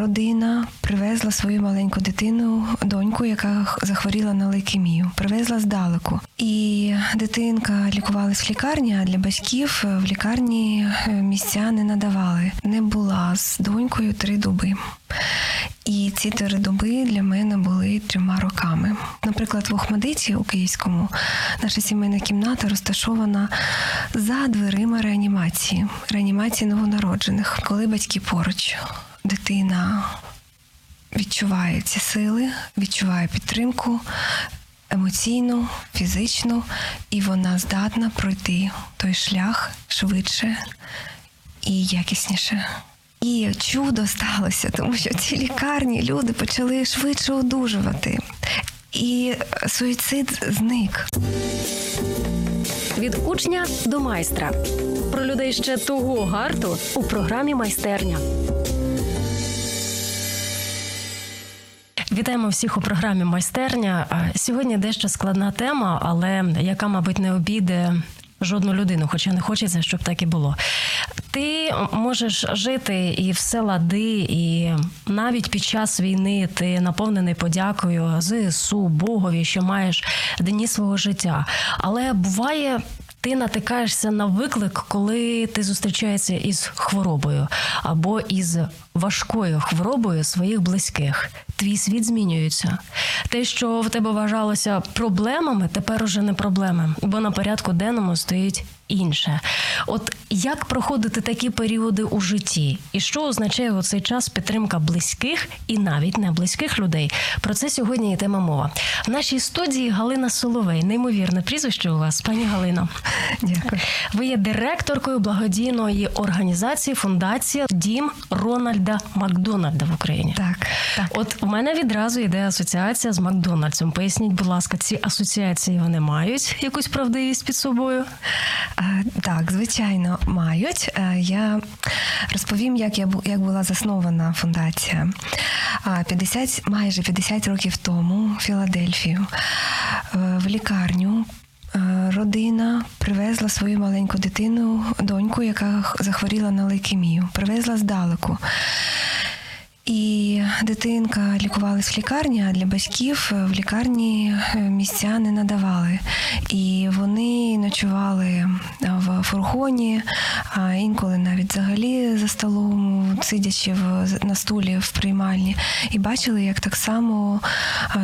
родина привезла свою маленьку дитину, доньку, яка захворіла на лейкемію. Привезла здалеку. І дитинка лікувалась в лікарні, а для батьків е, в лікарні е, місця не надавали. Не була з донькою три доби. І ці три доби для мене були трьома роками. Наприклад, в Охмадиті у Київському наша сімейна кімната розташована за дверима реанімації, реанімації новонароджених. Коли батьки поруч, дитина відчуває ці сили, відчуває підтримку емоційну, фізичну, і вона здатна пройти той шлях швидше і якісніше. І чудо сталося, тому що в цій лікарні люди почали швидше одужувати. І суїцид зник. Від учня до майстра про людей ще того гарту у програмі майстерня. Вітаємо всіх у програмі майстерня. Сьогодні дещо складна тема, але яка, мабуть, не обійде жодну людину, хоча не хочеться, щоб так і було. Ти можеш жити і все лади, і навіть під час війни ти наповнений подякою ЗСУ, Богові, що маєш дні свого життя. Але буває. Ти натикаєшся на виклик, коли ти зустрічаєшся із хворобою або із важкою хворобою своїх близьких. Твій світ змінюється. Те, що в тебе вважалося проблемами, тепер уже не проблеми, бо на порядку денному стоїть інше. От як проходити такі періоди у житті, і що означає у цей час підтримка близьких і навіть не близьких людей? Про це сьогодні і тема мова. В нашій студії Галина Соловей. Неймовірне прізвище у вас, пані Галино. Дякую. Ви є директоркою благодійної організації Фундація Дім Рональда Макдональда в Україні. Так, так. От у мене відразу йде асоціація з Макдональдсом. Поясніть, будь ласка, ці асоціації вони мають якусь правдивість під собою? Е, Так, звичайно, мають. Е, Я розповім, як я як була заснована фундація. А, 50, майже 50 років тому в Філадельфію е, в лікарню. Е, Родина привезла свою маленьку дитину, доньку, яка захворіла на лейкемію. Привезла здалеку. І дитинка лікувалась в лікарні, а для батьків в лікарні е, місця не надавали. І вони ночували в фургоні, а інколи навіть взагалі за столом, сидячи в, на стулі в приймальні, і бачили, як так само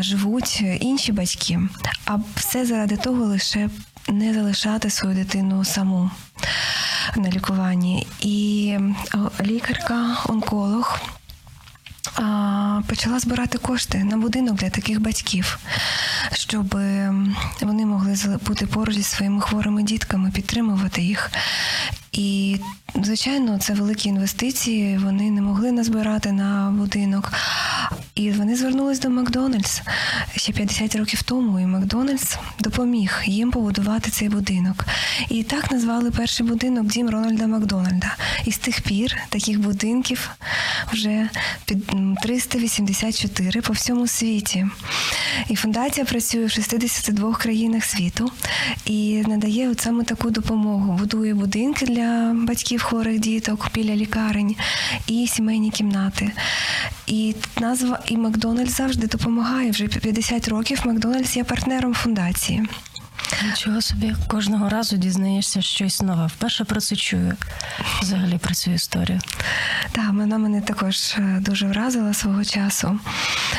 живуть інші батьки. А все заради того лише не залишати свою дитину саму на лікуванні. І е, лікарка, онколог почала збирати кошти на будинок для таких батьків, щоб вони могли бути поруч зі своїми хворими дітками, підтримувати їх. І, звичайно, це великі інвестиції. Вони не могли назбирати на будинок. І вони звернулись до Макдональдс ще 50 років тому. І Макдональдс допоміг їм побудувати цей будинок. І так назвали перший будинок Дім Рональда Макдональда. І з тих пір таких будинків вже під 384 по всьому світі. І фундація працює в 62 країнах світу і надає от саме таку допомогу. Будує будинки для батьків хворих діток біля лікарень і сімейні кімнати. І назва і Макдональдс завжди допомагає. Вже 50 років Макдональдс є партнером фундації. Нічого собі кожного разу дізнаєшся щось нове. Вперше про це чую взагалі про цю історію. Так, вона мене також е, дуже вразила свого часу.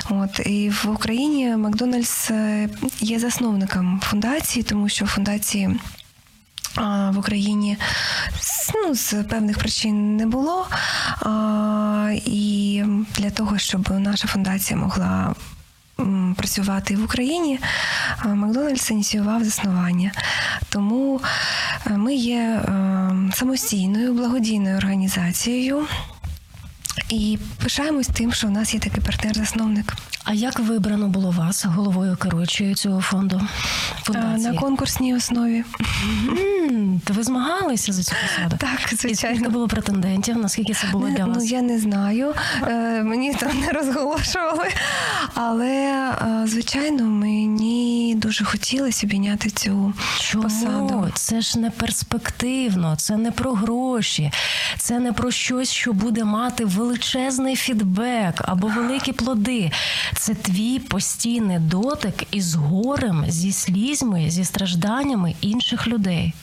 От і в Україні Макдональдс е, є засновником фундації, тому що фундації. В Україні ну, з певних причин не було. Для того, щоб наша фундація могла працювати в Україні, Макдональдс ініціював заснування. Тому е, ми є е, самостійною благодійною організацією. І пишаємось тим, що в нас є такий партнер-засновник. А як вибрано було вас головою керуючою цього фонду А, фундації? На конкурсній основі. То ви змагалися за цю посаду? Так, І скільки було претендентів? Наскільки це було для Ну, я не знаю, е, мені там не розголошували. Але, е, звичайно, мені дуже хотілося обійняти цю Чому? посаду. Це ж не перспективно, це не про гроші, це не про щось, що буде мати велику величезний фідбек або великі плоди. Це твій постійний дотик із горем, зі слізьми, зі стражданнями інших людей.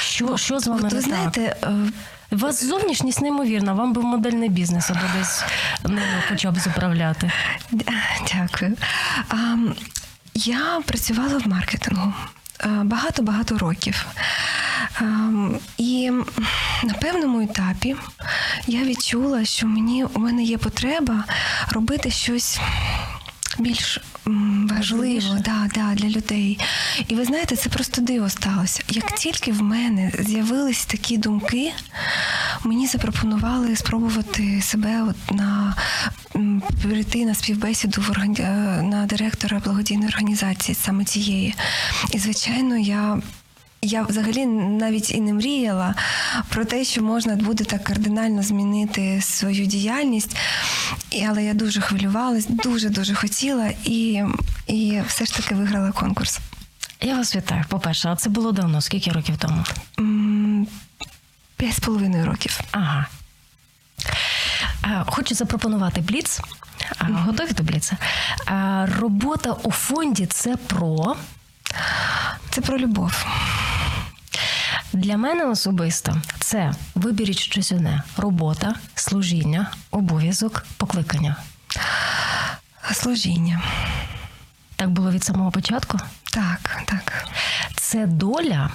Що, що з вами От не ви так? е, У вас зовнішність неймовірна, вам би в модельний бізнес або десь ним хоча б заправляти. Дякую. А, Я працювала в маркетингу багато-багато років. І на певному етапі я відчула, що мені у мене є потреба робити щось більш важливо да, да, для людей. І ви знаєте, це просто диво сталося. Як тільки в мене з'явились такі думки, мені запропонували спробувати себе от на прийти на співбесіду в органі... е, на директора благодійної організації саме цієї. І звичайно, я. Я взагалі навіть і не мріяла про те, що можна буде так кардинально змінити свою діяльність. Але я дуже хвилювалась, дуже дуже хотіла, і, і все ж таки виграла конкурс. Я вас вітаю. По-перше, а це було давно, скільки років тому? П'ять з половиною років. Ага. Е, Хочу запропонувати бліц. Е, Готові до бліца? Е, Робота у фонді це про. Це про любов. Для мене особисто це виберіть щось одне: робота, служіння, обов'язок, покликання. Служіння. Так було від самого початку. Так, так. Це доля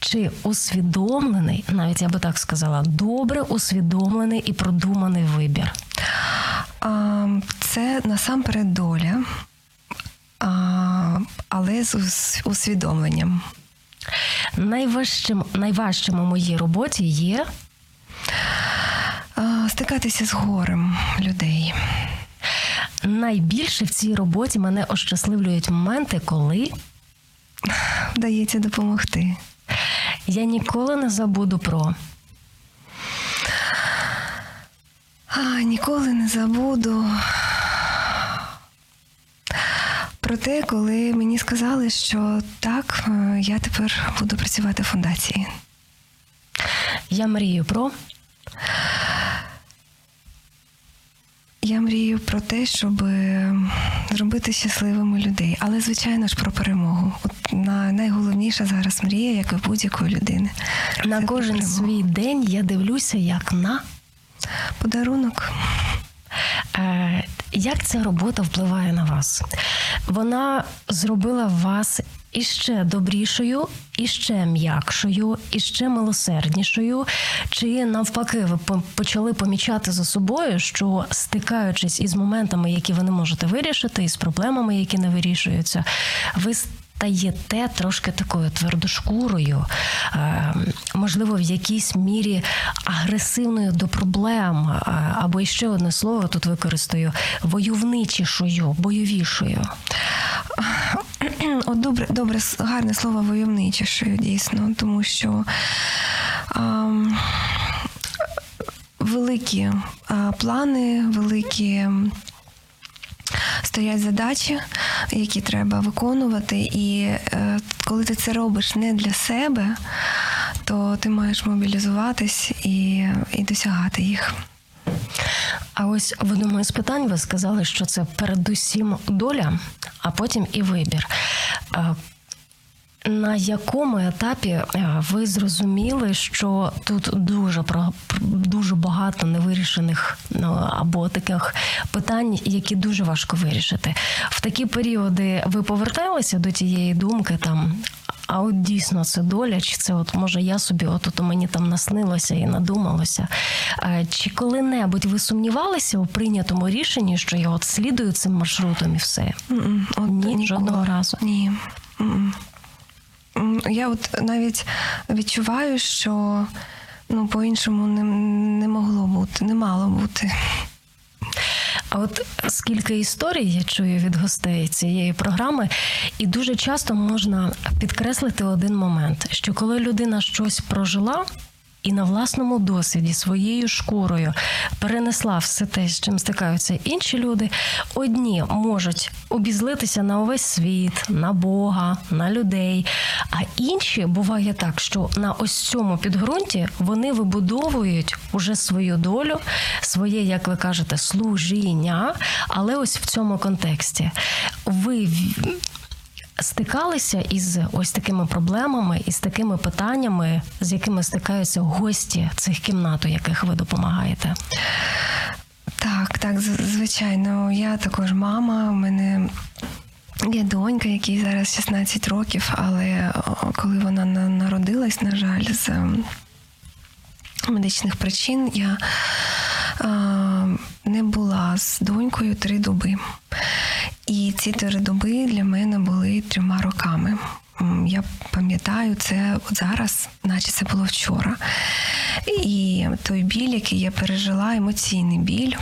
чи усвідомлений, навіть я би так сказала, добре усвідомлений і продуманий вибір. Це насамперед доля, але з усвідомленням. Найважчим, найважчим у моїй роботі є Стикатися з горем людей. найбільше в цій роботі мене ощасливлюють моменти, коли Вдається допомогти. Я ніколи не забуду про А, ніколи не забуду про те, коли мені сказали, що так, е, я тепер буду працювати в фундації. я мрію про Я мрію про те, щоб е, зробити щасливими людей, але звичайно ж про перемогу. От на найголовніша зараз мрія, як і в будь-якої людини. на Це кожен перемога. свій день я дивлюся як на подарунок. Е, Як ця робота впливає на вас? Вона зробила вас іще добрішою, іще м'якшою, іще милосерднішою. Чи навпаки, ви почали помічати за собою, що стикаючись із моментами, які ви не можете вирішити, із проблемами, які не вирішуються, ви стаєте трошки такою твердошкурою, е, можливо, в якійсь мірі агресивною до проблем, е, або ще одне слово тут використаю войовничішою, бойовішою. От добре, добре, гарне слово войовничішою, дійсно, тому що ам, великі а, плани, великі стоять задачі, які треба виконувати. І е, коли ти це робиш не для себе, то ти маєш мобілізуватись і, і досягати їх. А ось в одному із питань ви сказали, що це передусім доля, а потім і вибір. На якому етапі е, ви зрозуміли, що тут дуже про дуже багато невирішених ну, або таких питань, які дуже важко вирішити? В такі періоди ви поверталися до тієї думки там. А от дійсно це доля, чи це от може я собі, от, от мені там наснилося і надумалося. Е, Чи коли-небудь ви сумнівалися у прийнятому рішенні, що я от слідую цим маршрутом і все? От Ні, ніколи. жодного разу. Ні. Я от навіть відчуваю, що ну, по-іншому не, не могло бути, не мало бути. А от скільки історій я чую від гостей цієї програми, і дуже часто можна підкреслити один момент: що коли людина щось прожила, і на власному досвіді своєю шкурою перенесла все те, з чим стикаються інші люди, одні можуть обізлитися на увесь світ, на Бога, на людей. А інші буває так, що на ось цьому підґрунті вони вибудовують уже свою долю, своє, як ви кажете, служіння. Але ось в цьому контексті ви стикалися із ось такими проблемами і з такими питаннями, з якими стикаються гості цих кімнат, у яких ви допомагаєте? Так, так, звичайно. Я також мама. У мене є донька, якій зараз 16 років, але коли вона народилась, на жаль, з медичних причин, я не була з донькою три доби. І ці три доби для мене були трьома роками. Я пам'ятаю це зараз, наче це було вчора. І той біль, який я пережила, емоційний біль.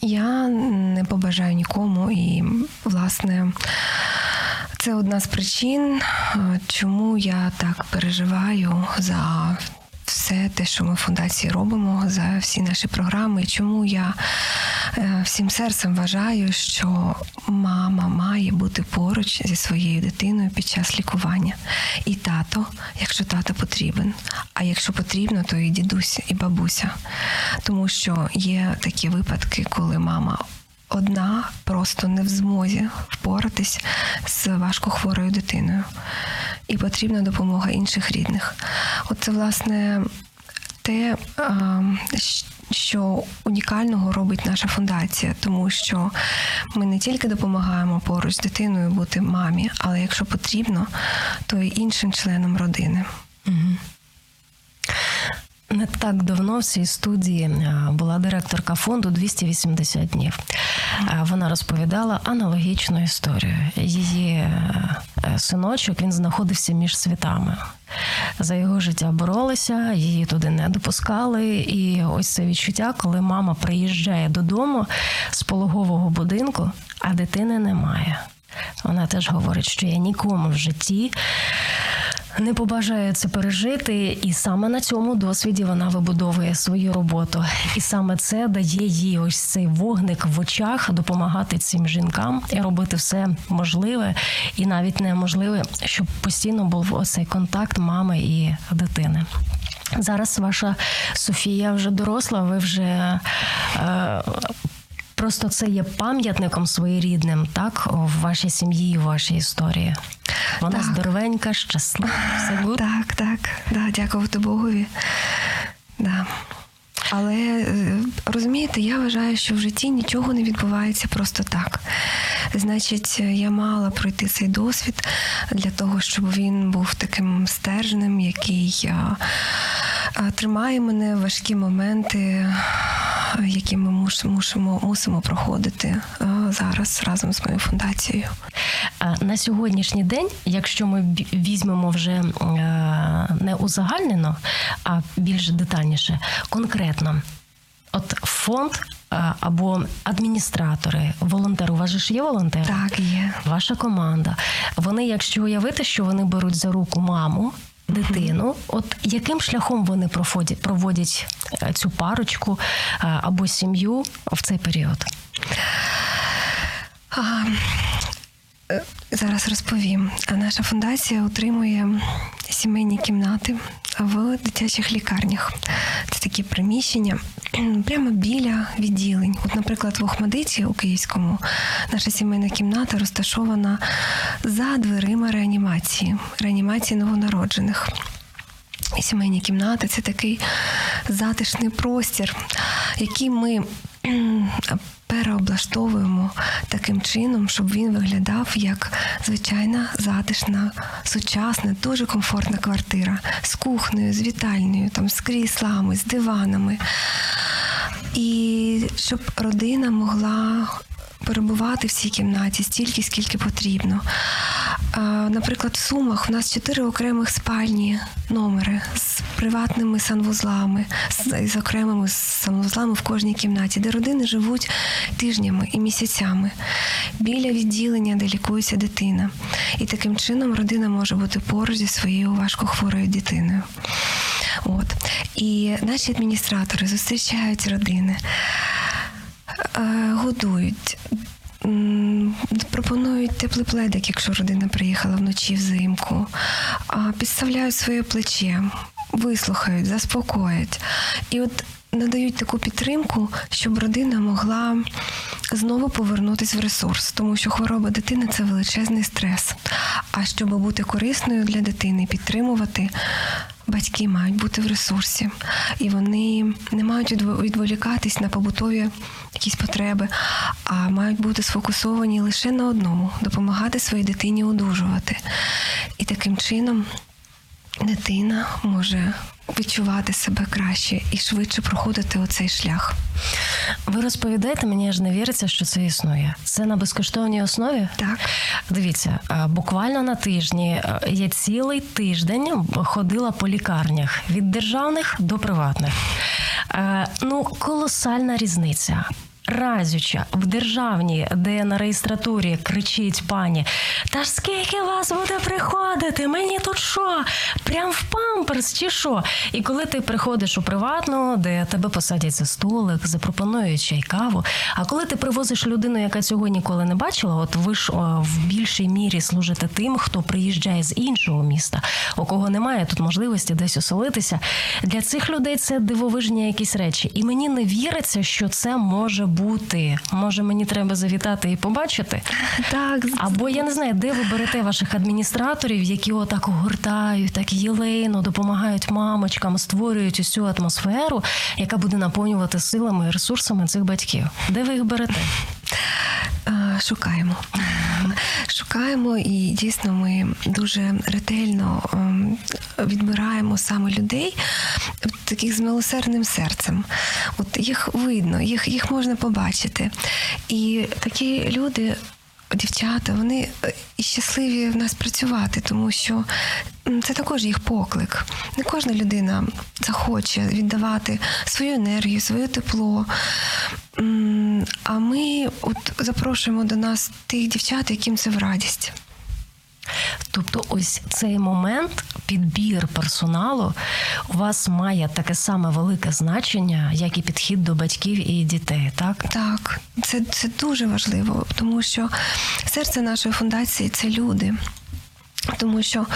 Я не побажаю нікому. І, власне, це одна з причин, чому я так переживаю за все те, що ми в фундації робимо, за всі наші програми. Чому я е, всім серцем вважаю, що мама має бути поруч зі своєю дитиною під час лікування. І тато, якщо тато потрібен. А якщо потрібно, то і дідуся, і бабуся. Тому що є такі випадки, коли мама. Одна просто не в змозі впоратись з важкохворою дитиною і потрібна допомога інших рідних. От це власне, те, що унікального робить наша фундація, тому що ми не тільки допомагаємо поруч з дитиною бути мамі, але якщо потрібно, то й іншим членам родини. Угу. Не так давно в цій студії е, була директорка фонду 280 днів. Е, вона розповідала аналогічну історію. Її е, синочок він знаходився між світами. За його життя боролися, її туди не допускали. І ось це відчуття, коли мама приїжджає додому з пологового будинку, а дитини немає. Вона теж говорить, що я нікому в житті не побажає це пережити, і саме на цьому досвіді вона вибудовує свою роботу. І саме це дає їй ось цей вогник в очах допомагати цим жінкам і робити все можливе і навіть неможливе, щоб постійно був оцей контакт мами і дитини. Зараз ваша Софія вже доросла, ви вже е, Просто це є пам'ятником своєрідним, так, в вашій сім'ї в вашій історії. Вона так. здоровенька, щаслива. все буде? Так, так, да, дякувати Богові. Да. Але е, розумієте, я вважаю, що в житті нічого не відбувається просто так. Значить, я мала пройти цей досвід для того, щоб він був таким стержнем, який тримає мене в важкі моменти які ми мусимо мусимо проходити е, зараз разом з моєю фундацією. На сьогоднішній день, якщо ми візьмемо вже е, не узагальнено, а більш детальніше, конкретно, от фонд. Е, або адміністратори, волонтери. У вас же ж є волонтери? Так, є. Ваша команда. Вони, якщо уявити, що вони беруть за руку маму, дитину. От яким шляхом вони проводять, проводять е, цю парочку е, або сім'ю в цей період? Зараз розповім. Наша фундація утримує сімейні кімнати в дитячих лікарнях. Це такі приміщення прямо біля відділень. От, наприклад, в Охмадиті у Київському наша сімейна кімната розташована за дверима реанімації, реанімації новонароджених. І Сімейні кімнати це такий затишний простір, який ми переоблаштовуємо таким чином, щоб він виглядав як звичайна затишна, сучасна, дуже комфортна квартира з кухнею, з вітальнею, там з кріслами, з диванами. І щоб родина могла перебувати в цій кімнаті стільки, скільки потрібно. Наприклад, в Сумах у нас чотири окремих спальні номери з приватними санвузлами, з, з окремими санвузлами в кожній кімнаті, де родини живуть тижнями і місяцями біля відділення, де лікується дитина. І таким чином родина може бути поруч зі своєю важкохворою дитиною. От. І наші адміністратори зустрічають родини, е, годують. Пропонують теплий пледик, якщо родина приїхала вночі взимку, підставляють своє плече, вислухають, заспокоять. І от надають таку підтримку, щоб родина могла знову повернутися в ресурс, тому що хвороба дитини це величезний стрес. А щоб бути корисною для дитини, підтримувати. Батьки мають бути в ресурсі, і вони не мають відволікатись на побутові якісь потреби, а мають бути сфокусовані лише на одному допомагати своїй дитині одужувати. І таким чином дитина може відчувати себе краще і швидше проходити оцей шлях. Ви розповідаєте, мені аж не віриться, що це існує. Це на безкоштовній основі? Так. Дивіться, е, буквально на тижні е, я цілий тиждень ходила по лікарнях від державних до приватних. Е, Ну, колосальна різниця. Разюча в державній, де на реєстратурі кричить пані: Та ж скільки вас буде приходити? Мені тут що? Прям в памперс чи що? І коли ти приходиш у приватну, де тебе посадять за столик, запропонують чай каву. А коли ти привозиш людину, яка цього ніколи не бачила, от ви ж о, в більшій мірі служите тим, хто приїжджає з іншого міста, у кого немає тут можливості десь оселитися. Для цих людей це дивовижні якісь речі. І мені не віриться, що це може. Може, мені треба завітати і побачити. Так, Або я не знаю, де ви берете ваших адміністраторів, які отак огортають, так єлейно допомагають мамочкам, створюють усю атмосферу, яка буде наповнювати силами і ресурсами цих батьків. Де ви їх берете? Е, Шукаємо. Шукаємо і дійсно ми дуже ретельно ем, відбираємо саме людей таких з милосердним серцем. От їх видно, їх, їх можна побачити. І такі люди. Дівчата, вони е, щасливі в нас працювати, тому що це також їх поклик. Не кожна людина захоче віддавати свою енергію, своє тепло. А ми от запрошуємо до нас тих дівчат, яким це в радість. Тобто, ось цей момент підбір персоналу у вас має таке саме велике значення, як і підхід до батьків і дітей, так? Так, це, це дуже важливо, тому що серце нашої фундації це люди. Тому що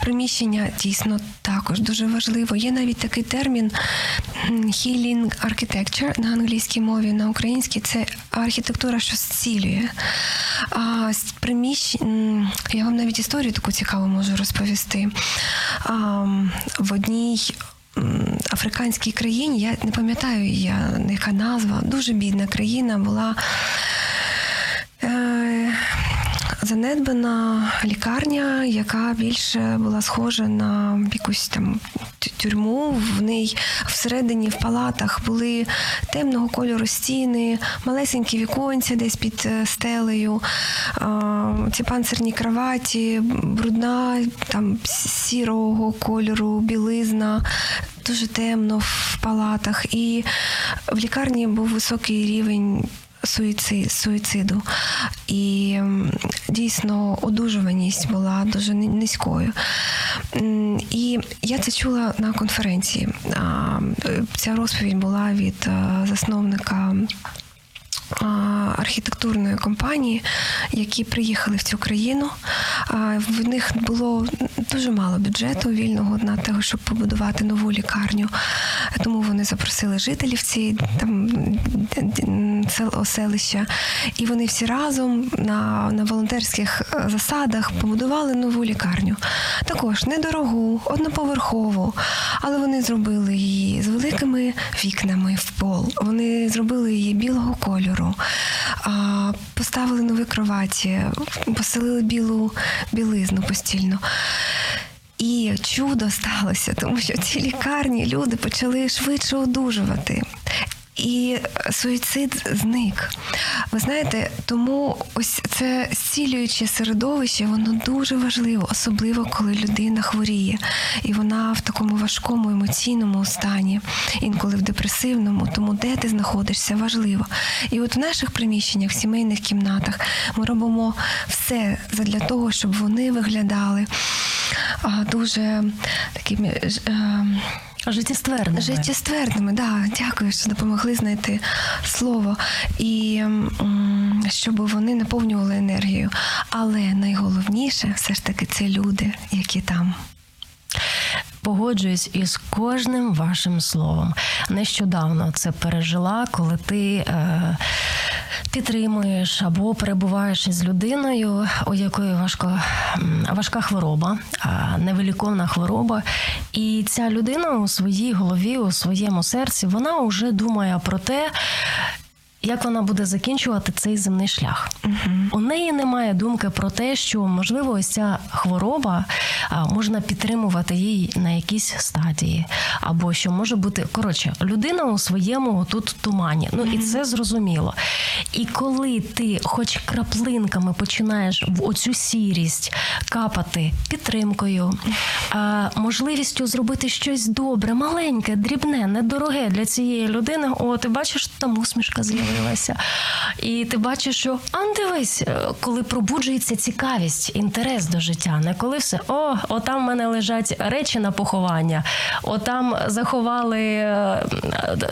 приміщення дійсно також дуже важливо. Є навіть такий термін healing architecture на англійській мові, на українській це архітектура, що зцілює. А приміщ... я вам навіть історію таку цікаву можу розповісти. А, в одній африканській країні, я не пам'ятаю, я, яка назва, дуже бідна країна була. Е, занедбана лікарня, яка більше була схожа на якусь там тюрму. В ній всередині в палатах були темного кольору стіни, малесенькі віконця десь під е, стелею, ці панцирні кроваті, брудна, там сірого кольору, білизна. Дуже темно в палатах, і в лікарні був високий рівень суїциду. І дійсно одужуваність була дуже низькою. І я це чула на конференції. Ця розповідь була від е, засновника. Архітектурної компанії, які приїхали в цю країну. В них було дуже мало бюджету вільного на те, щоб побудувати нову лікарню. Тому вони запросили жителів цієї там сел- оселища, і вони всі разом на, на волонтерських е, засадах побудували нову лікарню. Також недорогу, одноповерхову, але вони зробили її з великими вікнами в пол. Вони зробили її білого кольору, поставили нові кроваті, поселили білу білизну постільно. І чудо сталося, тому що в цій лікарні люди почали швидше одужувати. І суїцид зник. Ви знаєте, тому ось це зцілююче середовище, воно дуже важливо, особливо коли людина хворіє, і вона в такому важкому емоційному стані, інколи в депресивному. Тому де ти знаходишся, важливо. І от в наших приміщеннях, в сімейних кімнатах, ми робимо все для того, щоб вони виглядали дуже такими Життєстверними. Життєствердними, да, дякую, що допомогли знайти слово. І щоб вони наповнювали енергію. Але найголовніше все ж таки це люди, які там. Погоджуюсь із кожним вашим словом. Нещодавно це пережила, коли ти е, підтримуєш або перебуваєш із людиною, у якої важко, важка хвороба, а, невиліковна хвороба. І ця людина у своїй голові, у своєму серці, вона вже думає про те, як вона буде закінчувати цей земний шлях. У неї немає думки про те, що можливо ось ця хвороба а, можна підтримувати їй на якійсь стадії, або що може бути коротше, людина у своєму тут тумані. Ну і це зрозуміло. І коли ти, хоч краплинками, починаєш в оцю сірість капати підтримкою, а, можливістю зробити щось добре, маленьке, дрібне, недороге для цієї людини. О, ти бачиш, там усмішка з'явилася. І ти бачиш, що а ну, дивись, е, коли пробуджується цікавість, інтерес до життя, не коли все о, отам в мене лежать речі на поховання, отам заховали, е,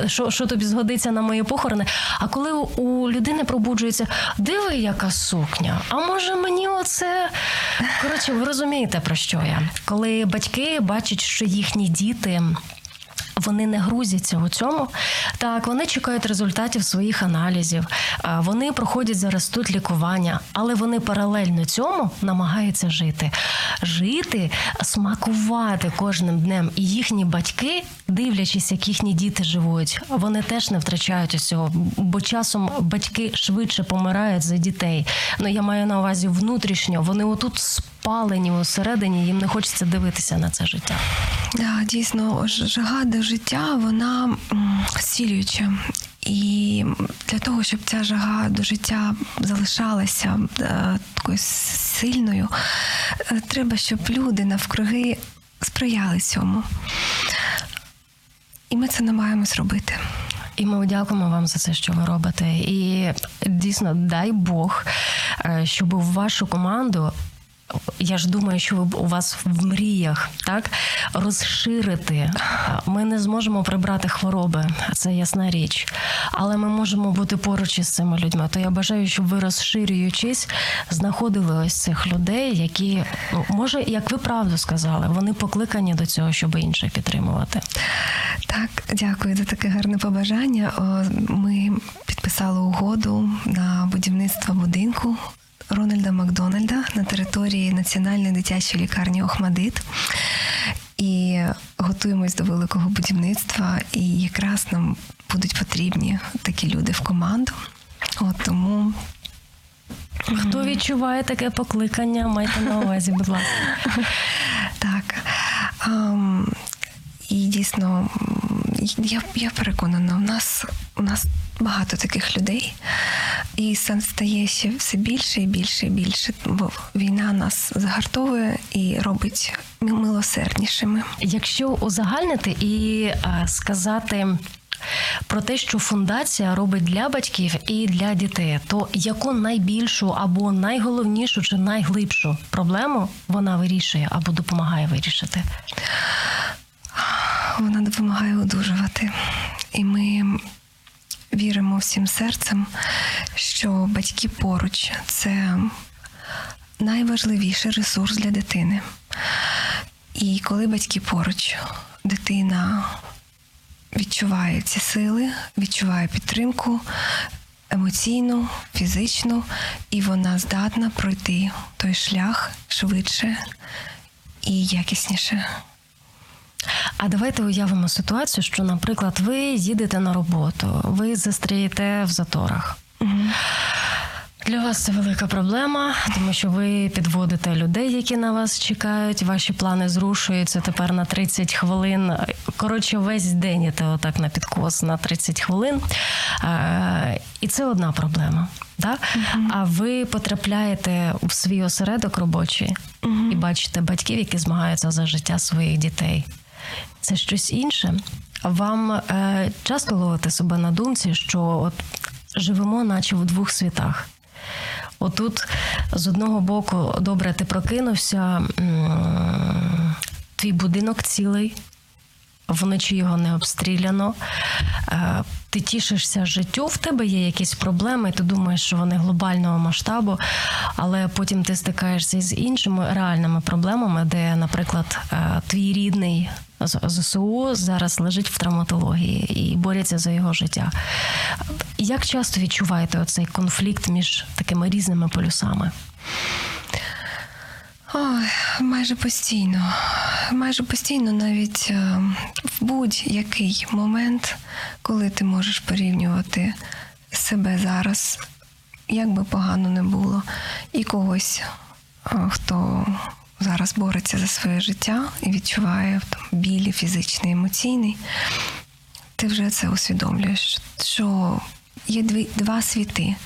що, що тобі згодиться на мої похорони. А коли у людини пробуджується, диви, яка сукня, а може мені оце. Коротше, ви розумієте про що я? Коли батьки бачать, що їхні діти. Вони не грузяться у цьому. Так, вони чекають результатів своїх аналізів, вони проходять зараз тут лікування, але вони паралельно цьому намагаються жити. Жити, смакувати кожним днем. І їхні батьки, дивлячись, як їхні діти живуть, вони теж не втрачають усього, бо часом батьки швидше помирають за дітей. Ну я маю на увазі внутрішньо. Вони отут спалені усередині, їм не хочеться дивитися на це життя. Да, дійсно, жага до життя, вона зцілююча. І для того, щоб ця жага до життя залишалася е, такою сильною, е, треба, щоб люди навкруги сприяли цьому. І ми це намагаємось робити. І ми дякуємо вам за це, що ви робите. І дійсно, дай Бог, е, щоб в вашу команду. Я ж думаю, що ви у вас в мріях так розширити. Ми не зможемо прибрати хвороби, це ясна річ. Але ми можемо бути поруч із цими людьми. То я бажаю, щоб ви розширюючись, знаходили ось цих людей, які ну, може, як ви правду сказали, вони покликані до цього, щоб інших підтримувати. Так, дякую за таке гарне побажання. Ми підписали угоду на будівництво будинку Рональда Макдональда на території Національної дитячої лікарні Охмадит. І готуємось до великого будівництва, і якраз нам будуть потрібні такі люди в команду. От тому Хто відчуває таке покликання, майте на увазі, будь ласка. Так. Ам, і дійсно, я, я переконана, у нас, у нас багато таких людей, і це стає ще все більше і більше і більше, бо війна нас загартовує і робить ми- милосерднішими. Якщо узагальнити і сказати. Про те, що фундація робить для батьків і для дітей, то яку найбільшу або найголовнішу чи найглибшу проблему вона вирішує або допомагає вирішити? Вона допомагає одужувати. І ми віримо всім серцем, що батьки поруч це найважливіший ресурс для дитини. І коли батьки поруч, дитина відчуває ці сили, відчуває підтримку емоційну, фізичну, і вона здатна пройти той шлях швидше і якісніше. А давайте уявимо ситуацію, що, наприклад, ви їдете на роботу, ви застрієте в заторах. Для вас це велика проблема, тому що ви підводите людей, які на вас чекають. Ваші плани зрушуються тепер на 30 хвилин. Коротше, весь день іде отак на підкос на 30 хвилин. І це одна проблема. Да? А ви потрапляєте в свій осередок робочий і бачите батьків, які змагаються за життя своїх дітей. Це щось інше. Вам е, часто ловите себе на думці, що от живемо, наче в двох світах. Отут, з одного боку, добре, ти прокинувся, твій будинок цілий, вночі його не обстріляно. Е, Ти тішишся життю, в тебе є якісь проблеми, ти думаєш, що вони глобального масштабу, але потім ти стикаєшся із іншими реальними проблемами, де, наприклад, е, твій рідний з ЗСУ зараз лежить в травматології і борються за його життя. Як часто відчуваєте оцей конфлікт між такими різними полюсами? Ой, майже постійно. Майже постійно, навіть е, в будь-який момент, коли ти можеш порівнювати себе зараз, як би погано не було, і когось, е, хто зараз бореться за своє життя і відчуває там, білі фізичний, емоційний, ти вже це усвідомлюєш, що є дві, два світи.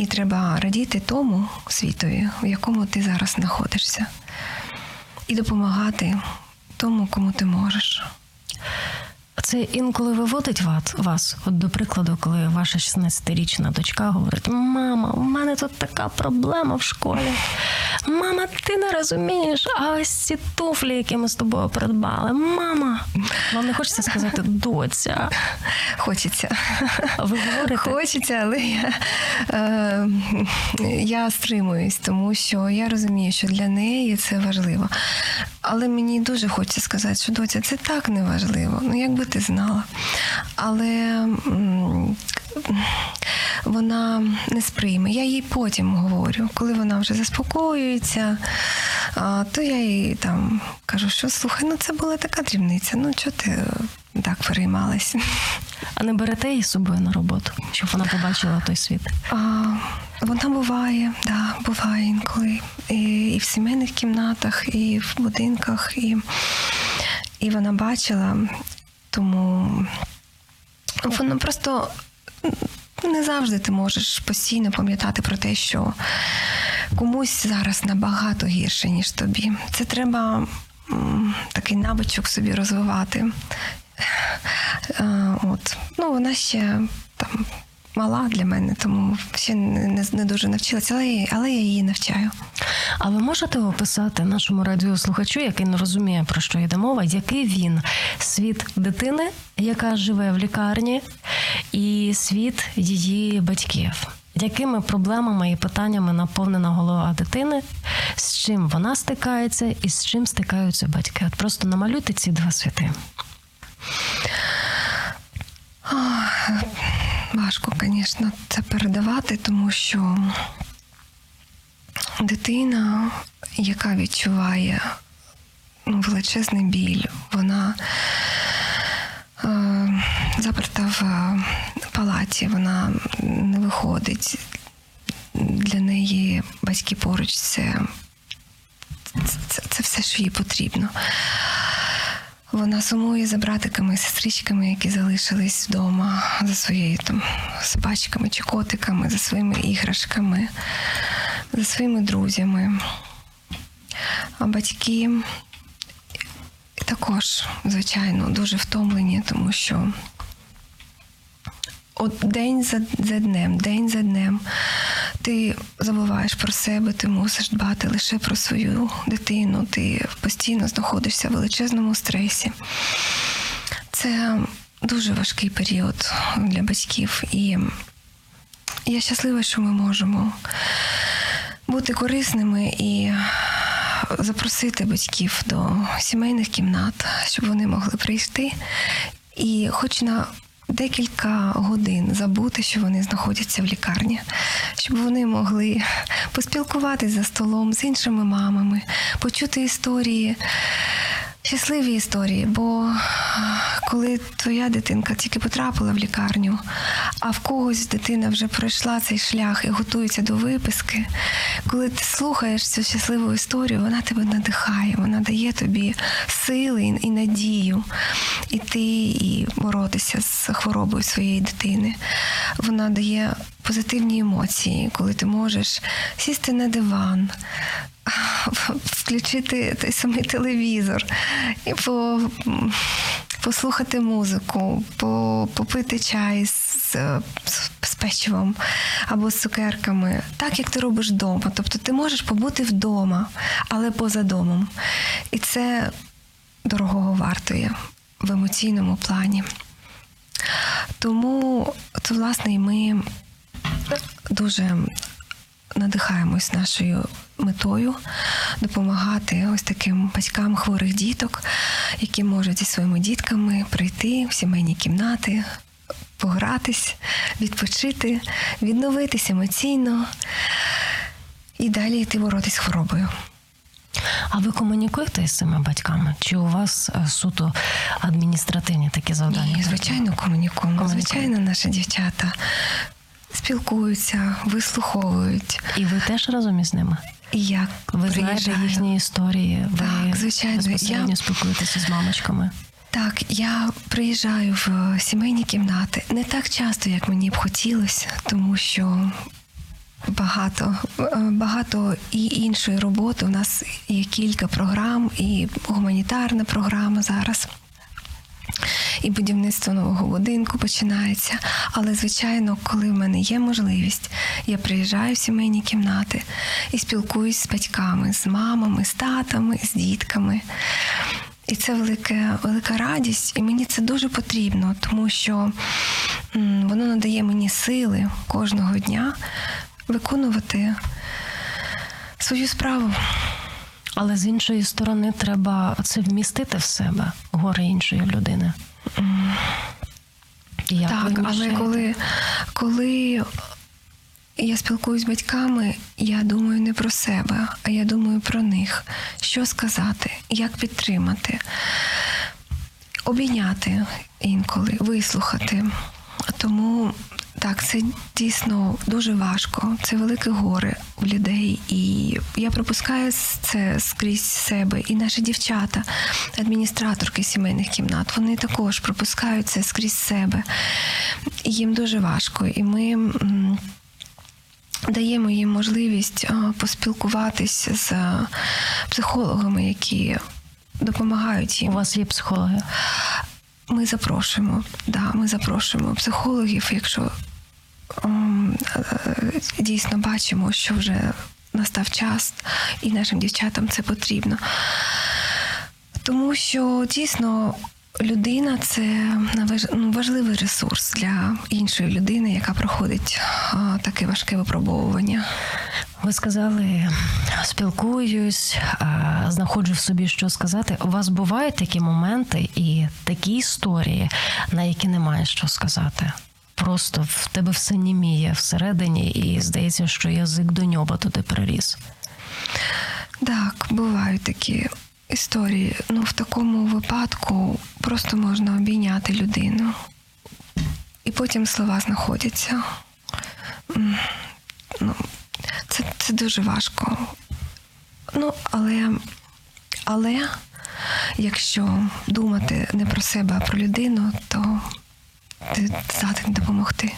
І треба радіти тому світові, в якому ти зараз знаходишся, і допомагати тому, кому ти можеш. Це інколи виводить вас, вас, от до прикладу, коли ваша 16-річна дочка говорить: Мама, у мене тут така проблема в школі. Мама, ти не розумієш, а ось ці туфлі, які ми з тобою придбали. Мама, вам не хочеться сказати доця. Хочеться. Ви говорите? Хочеться, але я, е, я стримуюсь, тому що я розумію, що для неї це важливо. Але мені дуже хочеться сказати, що доця, це так не важливо. Ну, якби ти знала. Але вона не сприйме. Я їй потім говорю, коли вона вже заспокоюється, то я їй там кажу, що слухай, ну це була така дрібниця. Ну чого ти так переймалась? А не берете її з собою на роботу, щоб вона побачила той світ? А, вона буває, да, буває інколи. І, і в сімейних кімнатах, і в будинках, і, і вона бачила, тому воно просто не завжди ти можеш постійно пам'ятати про те, що комусь зараз набагато гірше, ніж тобі. Це треба такий навичок собі розвивати. Е, От. Ну, вона ще там мала для мене, тому ще не, не, не дуже навчилася, але, але я її навчаю. А ви можете описати нашому радіослухачу, який не розуміє, про що йде мова, який він світ дитини, яка живе в лікарні, і світ її батьків? Якими проблемами і питаннями наповнена голова дитини, з чим вона стикається і з чим стикаються батьки? От просто намалюйте ці два світи. Важко, звісно, це передавати, тому що дитина, яка відчуває ну, величезний біль, вона е, заперта в палаті, вона не виходить. Для неї батьки поруч це, це, це все, що їй потрібно. Вона сумує за братиками і сестричками, які залишились вдома, за своєю там собачками чи котиками, за своїми іграшками, за своїми друзями. А батьки також, звичайно, дуже втомлені, тому що от день за, за днем, день за днем ти забуваєш про себе, ти мусиш дбати лише про свою дитину, ти постійно знаходишся в величезному стресі. Це дуже важкий період для батьків. І я щаслива, що ми можемо бути корисними і запросити батьків до сімейних кімнат, щоб вони могли прийти і хоч на декілька годин забути, що вони знаходяться в лікарні, щоб вони могли поспілкуватися за столом з іншими мамами, почути історії. Щасливі історії, бо коли твоя дитинка тільки потрапила в лікарню, а в когось дитина вже пройшла цей шлях і готується до виписки, коли ти слухаєш цю щасливу історію, вона тебе надихає, вона дає тобі сили і надію іти і боротися з хворобою своєї дитини. Вона дає позитивні емоції, коли ти можеш сісти на диван, включити той самий телевізор і по, послухати музику, по, попити чай з, з, печивом або з цукерками, так як ти робиш вдома. Тобто ти можеш побути вдома, але поза домом. І це дорогого вартує. в емоційному плані. Тому, от, власне, і ми дуже надихаємось нашою метою допомагати ось таким батькам хворих діток, які можуть зі своїми дітками прийти в сімейні кімнати, погратись, відпочити, відновитись емоційно і далі йти боротись з хворобою. А ви комунікуєте з цими батьками? Чи у вас е, суто адміністративні такі завдання? Ні, звичайно, комунікуємо. Комунікуємо. Звичайно, наші дівчата спілкуються, вислуховують. І ви теж разом із ними? І я Ви знаєте їхні історії? Ви Так, звичайно. Я- спілкуєтеся з мамочками? Так, я приїжджаю в сімейні кімнати не так часто, як мені б хотілося, тому що багато, е, багато і іншої роботи. У нас є кілька програм, і гуманітарна програма зараз. І будівництво нового будинку починається. Але, звичайно, коли в мене є можливість, я приїжджаю в сімейні кімнати і спілкуюсь з батьками, з мамами, з татами, з дітками. І це велика, велика радість, і мені це дуже потрібно, тому що воно надає мені сили кожного дня виконувати свою справу. Але з іншої сторони, треба це вмістити в себе горе іншої людини. Як так, але коли, коли я спілкуюсь з батьками, я думаю не про себе, а я думаю про них. Що сказати, як підтримати, обійняти інколи, вислухати. Тому так, це дійсно дуже важко. Це велике горе у людей. І я пропускаю це скрізь себе. І наші дівчата, адміністраторки сімейних кімнат, вони також пропускають це скрізь себе. І їм дуже важко. І ми. Даємо їм можливість а, поспілкуватись з психологами, які допомагають їм. У вас є психологи? Ми запрошуємо, да, ми запрошуємо психологів, якщо ем, е, дійсно бачимо, що вже настав час, і нашим дівчатам це потрібно. Тому що дійсно людина це ну, важливий ресурс для іншої людини, яка проходить таке важке випробовування. Ви сказали, спілкуюсь, знаходжу в собі, що сказати. У вас бувають такі моменти і такі історії, на які немає що сказати. Просто в тебе все німіє всередині, і здається, що язик до ньоба туди приріс. Так, бувають такі історії. Ну, в такому випадку просто можна обійняти людину. І потім слова знаходяться. Ну, це, це дуже важко. Ну, але, але якщо думати не про себе, а про людину, то ти здатен допомогти.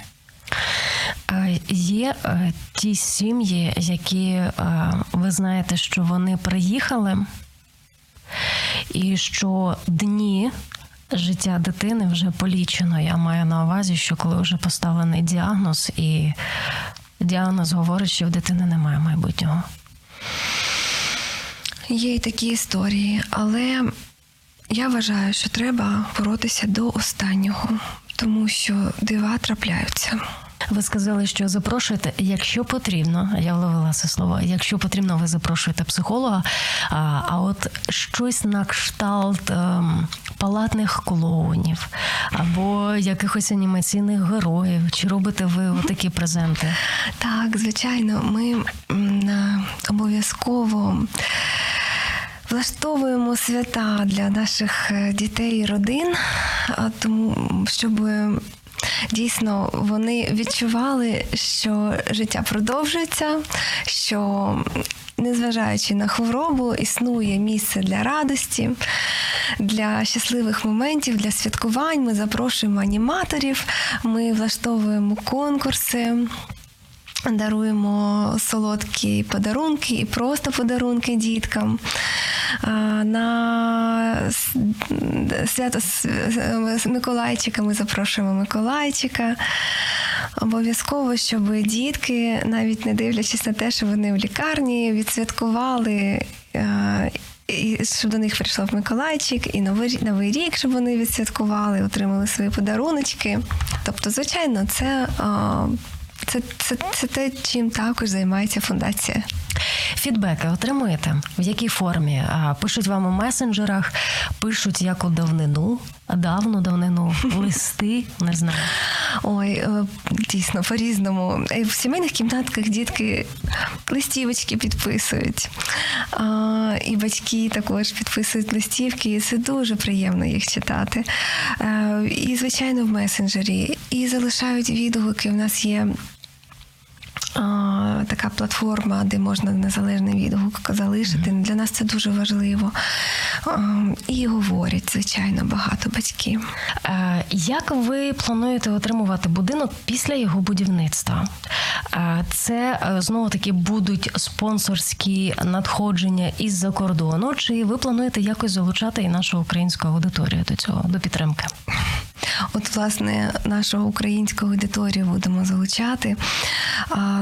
Е, Є е, ті сім'ї, які е, ви знаєте, що вони приїхали, і що дні життя дитини вже полічено. Я маю на увазі, що коли вже поставлений діагноз, і діагноз говорить, що в дитини немає майбутнього. Є й такі історії, але я вважаю, що треба боротися до останнього, тому що дива трапляються. Ви сказали, що запрошуєте, якщо потрібно, я вловила це слово. Якщо потрібно, ви запрошуєте психолога. А, а от щось на кшталт ем, палатних клоунів або якихось анімаційних героїв. Чи робите ви такі презенти? Так, звичайно, ми обов'язково влаштовуємо свята для наших е, дітей і родин, тому щоб. Дійсно, вони відчували, що життя продовжується, що незважаючи на хворобу, існує місце для радості, для щасливих моментів, для святкувань. Ми запрошуємо аніматорів, ми влаштовуємо конкурси. Даруємо солодкі подарунки і просто подарунки діткам. На свято Миколайчика ми запрошуємо Миколайчика. Обов'язково, щоб дітки, навіть не дивлячись на те, що вони в лікарні, відсвяткували і щоб до них прийшов Миколайчик, і новий, новий рік, щоб вони відсвяткували, отримали свої подаруночки. Тобто, звичайно, це, це, це, це те, чим також займається фундація. Фідбеки отримуєте? В якій формі? Пишуть вам у месенджерах, пишуть як у давнину, давну давнину, листи, не знаю. Ой, е, дійсно, по-різному. Е, В сімейних кімнатках дітки листівочки підписують. І батьки також підписують листівки, і це дуже приємно їх читати. Е, І, звичайно, в месенджері. І залишають відгуки. У нас є. Така платформа, де можна незалежний відгук залишити. Для нас це дуже важливо. І говорять, звичайно, багато батьків. Е, Як ви плануєте отримувати будинок після його будівництва? Е, Це е, знову таки будуть спонсорські надходження із-за кордону, чи ви плануєте якось залучати і нашу українську аудиторію до цього, до підтримки? От, власне, нашу українську аудиторію будемо залучати,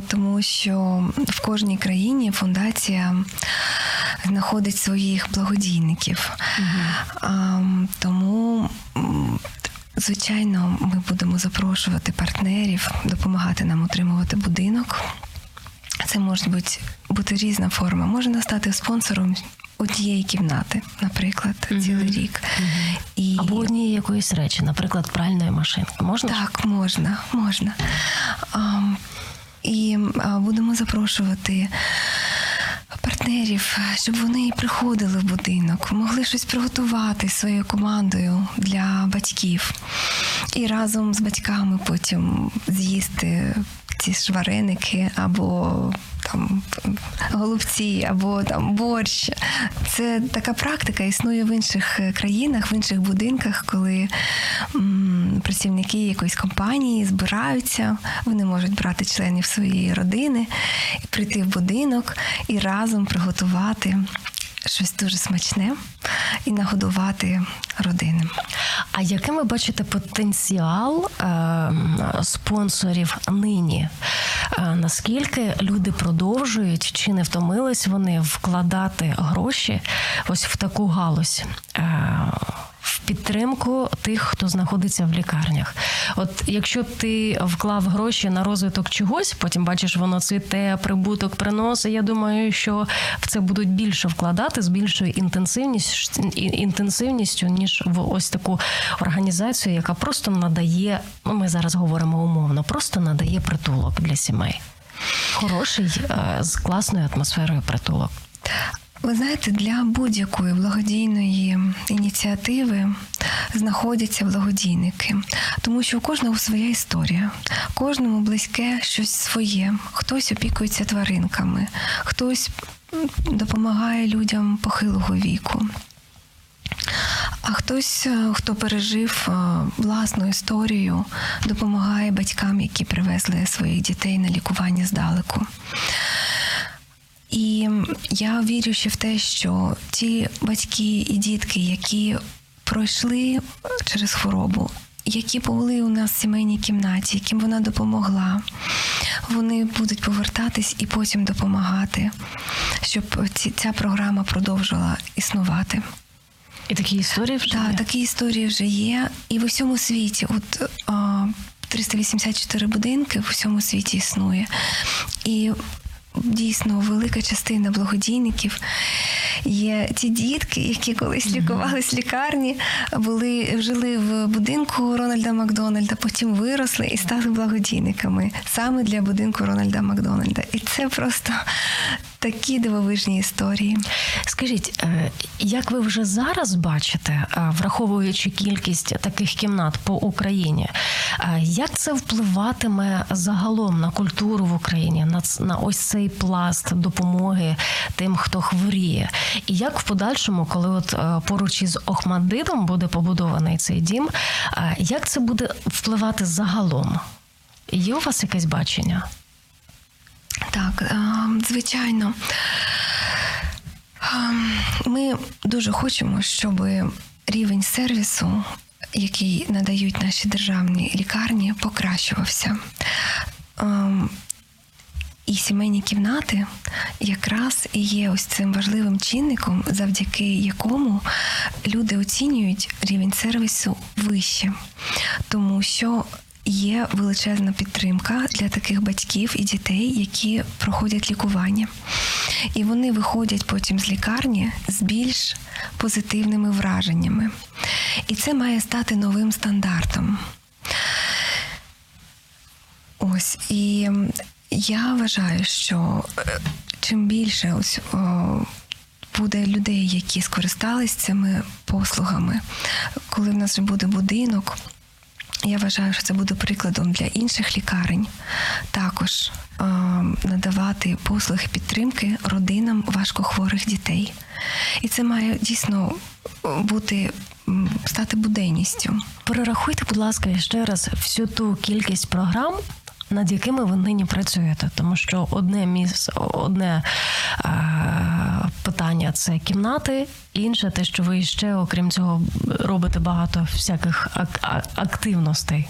тому що в кожній країні фундація знаходить своїх благодійників. А, тому. Звичайно, ми будемо запрошувати партнерів, допомагати нам утримувати будинок. Це може бути, бути різна форма. Можна стати спонсором однієї кімнати, наприклад, цілий рік. І... Або однієї якоїсь речі, наприклад, пральної машинки. Можна? Так, можна, можна. А, і будемо запрошувати партнерів, щоб вони приходили в будинок, могли щось приготувати своєю командою для батьків. І разом з батьками потім з'їсти ці ж вареники або там голубці, або там борщ. Це така практика існує в інших е, країнах, в інших будинках, коли м, працівники якоїсь компанії збираються, вони можуть брати членів своєї родини прийти в будинок і разом приготувати щось дуже смачне і нагодувати родини. А яким ви бачите потенціал е, спонсорів нині? Е, наскільки люди продовжують чи не втомились вони вкладати гроші ось в таку галузь? Е, в підтримку тих, хто знаходиться в лікарнях. От якщо ти вклав гроші на розвиток чогось, потім бачиш, воно цвіте, прибуток приносить. Я думаю, що в це будуть більше вкладати з більшою інтенсивністю, інтенсивністю ніж в ось таку організацію, яка просто надає. Ну, ми зараз говоримо умовно, просто надає притулок для сімей. Хороший е, з класною атмосферою притулок. Ви знаєте, для будь-якої благодійної ініціативи знаходяться благодійники, тому що у кожного своя історія, кожному близьке щось своє. Хтось опікується тваринками, хтось допомагає людям похилого віку. А хтось, хто пережив власну історію, допомагає батькам, які привезли своїх дітей на лікування здалеку. І я вірю ще в те, що ті батьки і дітки, які пройшли через хворобу, які були у нас в сімейній кімнаті, яким вона допомогла, вони будуть повертатись і потім допомагати, щоб ця програма продовжила існувати. І такі історії вже Так, є? такі історії вже є. І в усьому світі, от а, 384 будинки в усьому світі існує. І дійсно велика частина благодійників є ті дітки, які колись лікувались в лікарні, були жили в будинку Рональда Макдональда, потім виросли і стали благодійниками саме для будинку Рональда Макдональда. І це просто такі дивовижні історії. Скажіть, е, як ви вже зараз бачите, е, враховуючи кількість таких кімнат по Україні, е, як це впливатиме загалом на культуру в Україні, на на ось цей пласт допомоги тим, хто хворіє? І як в подальшому, коли от е, поруч із Охмаддитом буде побудований цей дім, е, як це буде впливати загалом? Є у вас якесь бачення? Так, е, звичайно. Ми дуже хочемо, щоб рівень сервісу, який надають наші державні лікарні, покращувався. І сімейні кімнати якраз і є ось цим важливим чинником, завдяки якому люди оцінюють рівень сервісу вище, тому що є величезна підтримка для таких батьків і дітей, які проходять лікування. І вони виходять потім з лікарні з більш позитивними враженнями. І це має стати новим стандартом. Ось і я вважаю, що е, чим більше ось буде людей, які скористались цими послугами, коли в нас вже буде будинок. Я вважаю, що це буде прикладом для інших лікарень також е, надавати послуги підтримки родинам важкохворих дітей. І це має дійсно бути стати буденністю. Перерахуйте, будь ласка, ще раз всю ту кількість програм. Над якими ви нині працюєте, тому що одне міс, одне е, питання це кімнати, інше те, що ви ще, окрім цього, робите багато всяких ак- активностей.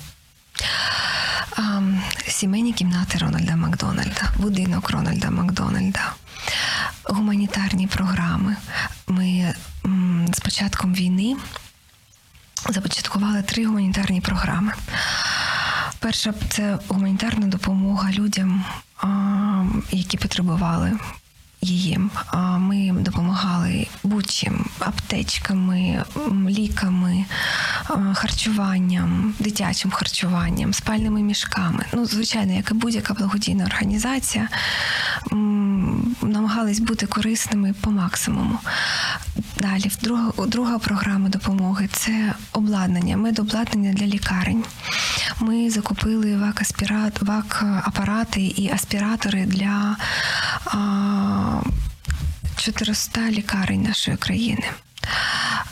Сімейні кімнати Рональда Макдональда, будинок Рональда Макдональда, гуманітарні програми. Ми з початком війни започаткували три гуманітарні програми. Перша це гуманітарна допомога людям, які потребували її. Ми допомагали будь-чим аптечками, ліками, харчуванням, дитячим харчуванням, спальними мішками. Ну, звичайно, як і будь-яка благодійна організація, намагались бути корисними по максимуму. Далі, друга, друга програма допомоги це обладнання, медобладнання для лікарень. Ми закупили вак-апарати і аспіратори для а, 400 лікарень нашої країни.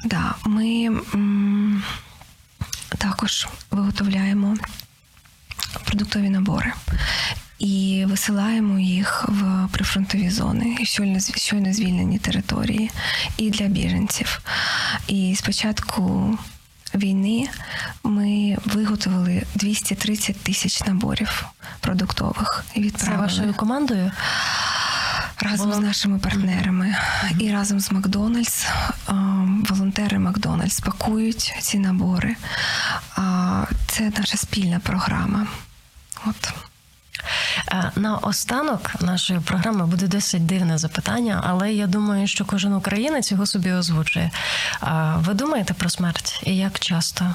Да, ми м, також виготовляємо продуктові набори і висилаємо їх в прифронтові зони і щойно, щойно звільнені території і для біженців. І спочатку війни ми виготовили 230 тисяч наборів продуктових і Це вашою командою? Разом з нашими партнерами і разом з Макдональдс. Волонтери Макдональдс пакують ці набори. Це наша спільна програма. От. Е, На останок нашої програми буде досить дивне запитання, але я думаю, що кожен українець його собі озвучує. Ви думаєте про смерть і як часто?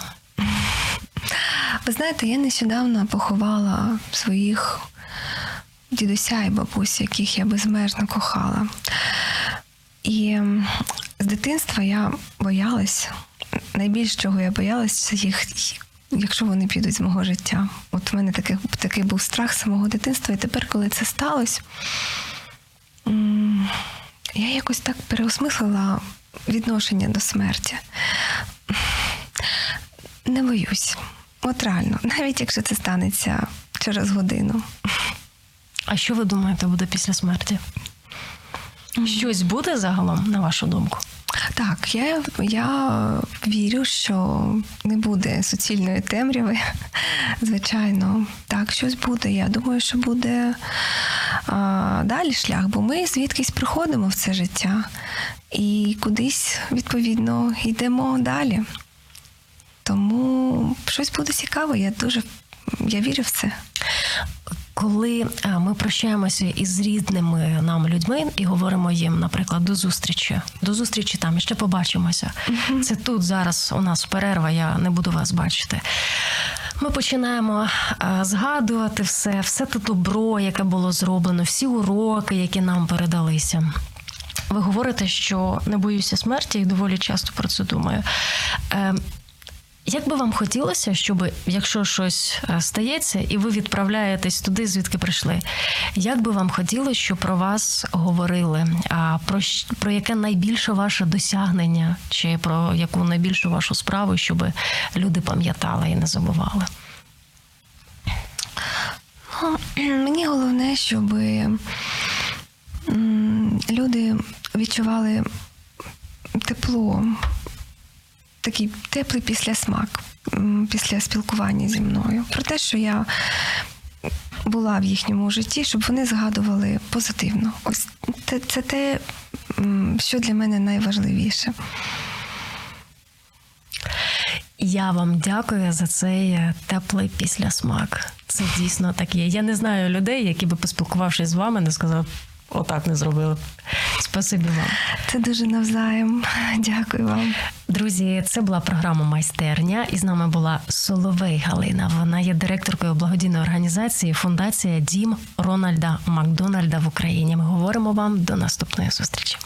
Ви знаєте, я нещодавно поховала своїх дідуся і бабусь, яких я безмежно кохала. І з дитинства я боялась. Найбільш чого я боялась, це їх, якщо вони підуть з мого життя. От в мене такий, такий був страх з самого дитинства. І тепер, коли це сталося, я якось так переосмислила відношення до смерті. Не боюсь. От реально, навіть якщо це станеться через годину. А що ви думаєте буде після смерті? Щось буде загалом, на вашу думку? Так, я, я вірю, що не буде суцільної темряви. Звичайно, так, щось буде. Я думаю, що буде а, далі шлях, бо ми звідкись приходимо в це життя і кудись, відповідно, йдемо далі. Тому щось буде цікаве. Я дуже я вірю в це. Коли е, ми прощаємося із рідними нам людьми і говоримо їм, наприклад, до зустрічі, до зустрічі там і ще побачимося. Це тут зараз у нас перерва, я не буду вас бачити. Ми починаємо е, згадувати все, все те добро, яке було зроблено, всі уроки, які нам передалися. Ви говорите, що не боюся смерті і доволі часто про це думаю. Як би вам хотілося, щоб якщо щось е, стається, і ви відправляєтесь туди, звідки прийшли, як би вам хотілося, щоб про вас говорили? А про, про яке найбільше ваше досягнення, чи про яку найбільшу вашу справу, щоб люди пам'ятали і не забували? Ну, Мені головне, щоб люди відчували тепло, такий теплий післясмак після спілкування зі мною. Про те, що я була в їхньому житті, щоб вони згадували позитивно. Ось це, це те, що для мене найважливіше. Я вам дякую за цей е, теплий післясмак. Це дійсно так є. Я не знаю людей, які би поспілкувавшись з вами, не сказали, отак не зробили. Спасибі вам. Це дуже навзаєм. Дякую вам. Друзі, це була програма Майстерня, і з нами була Соловей Галина. Вона є директоркою благодійної організації Фундація Дім Рональда Макдональда в Україні. Ми говоримо вам до наступної зустрічі.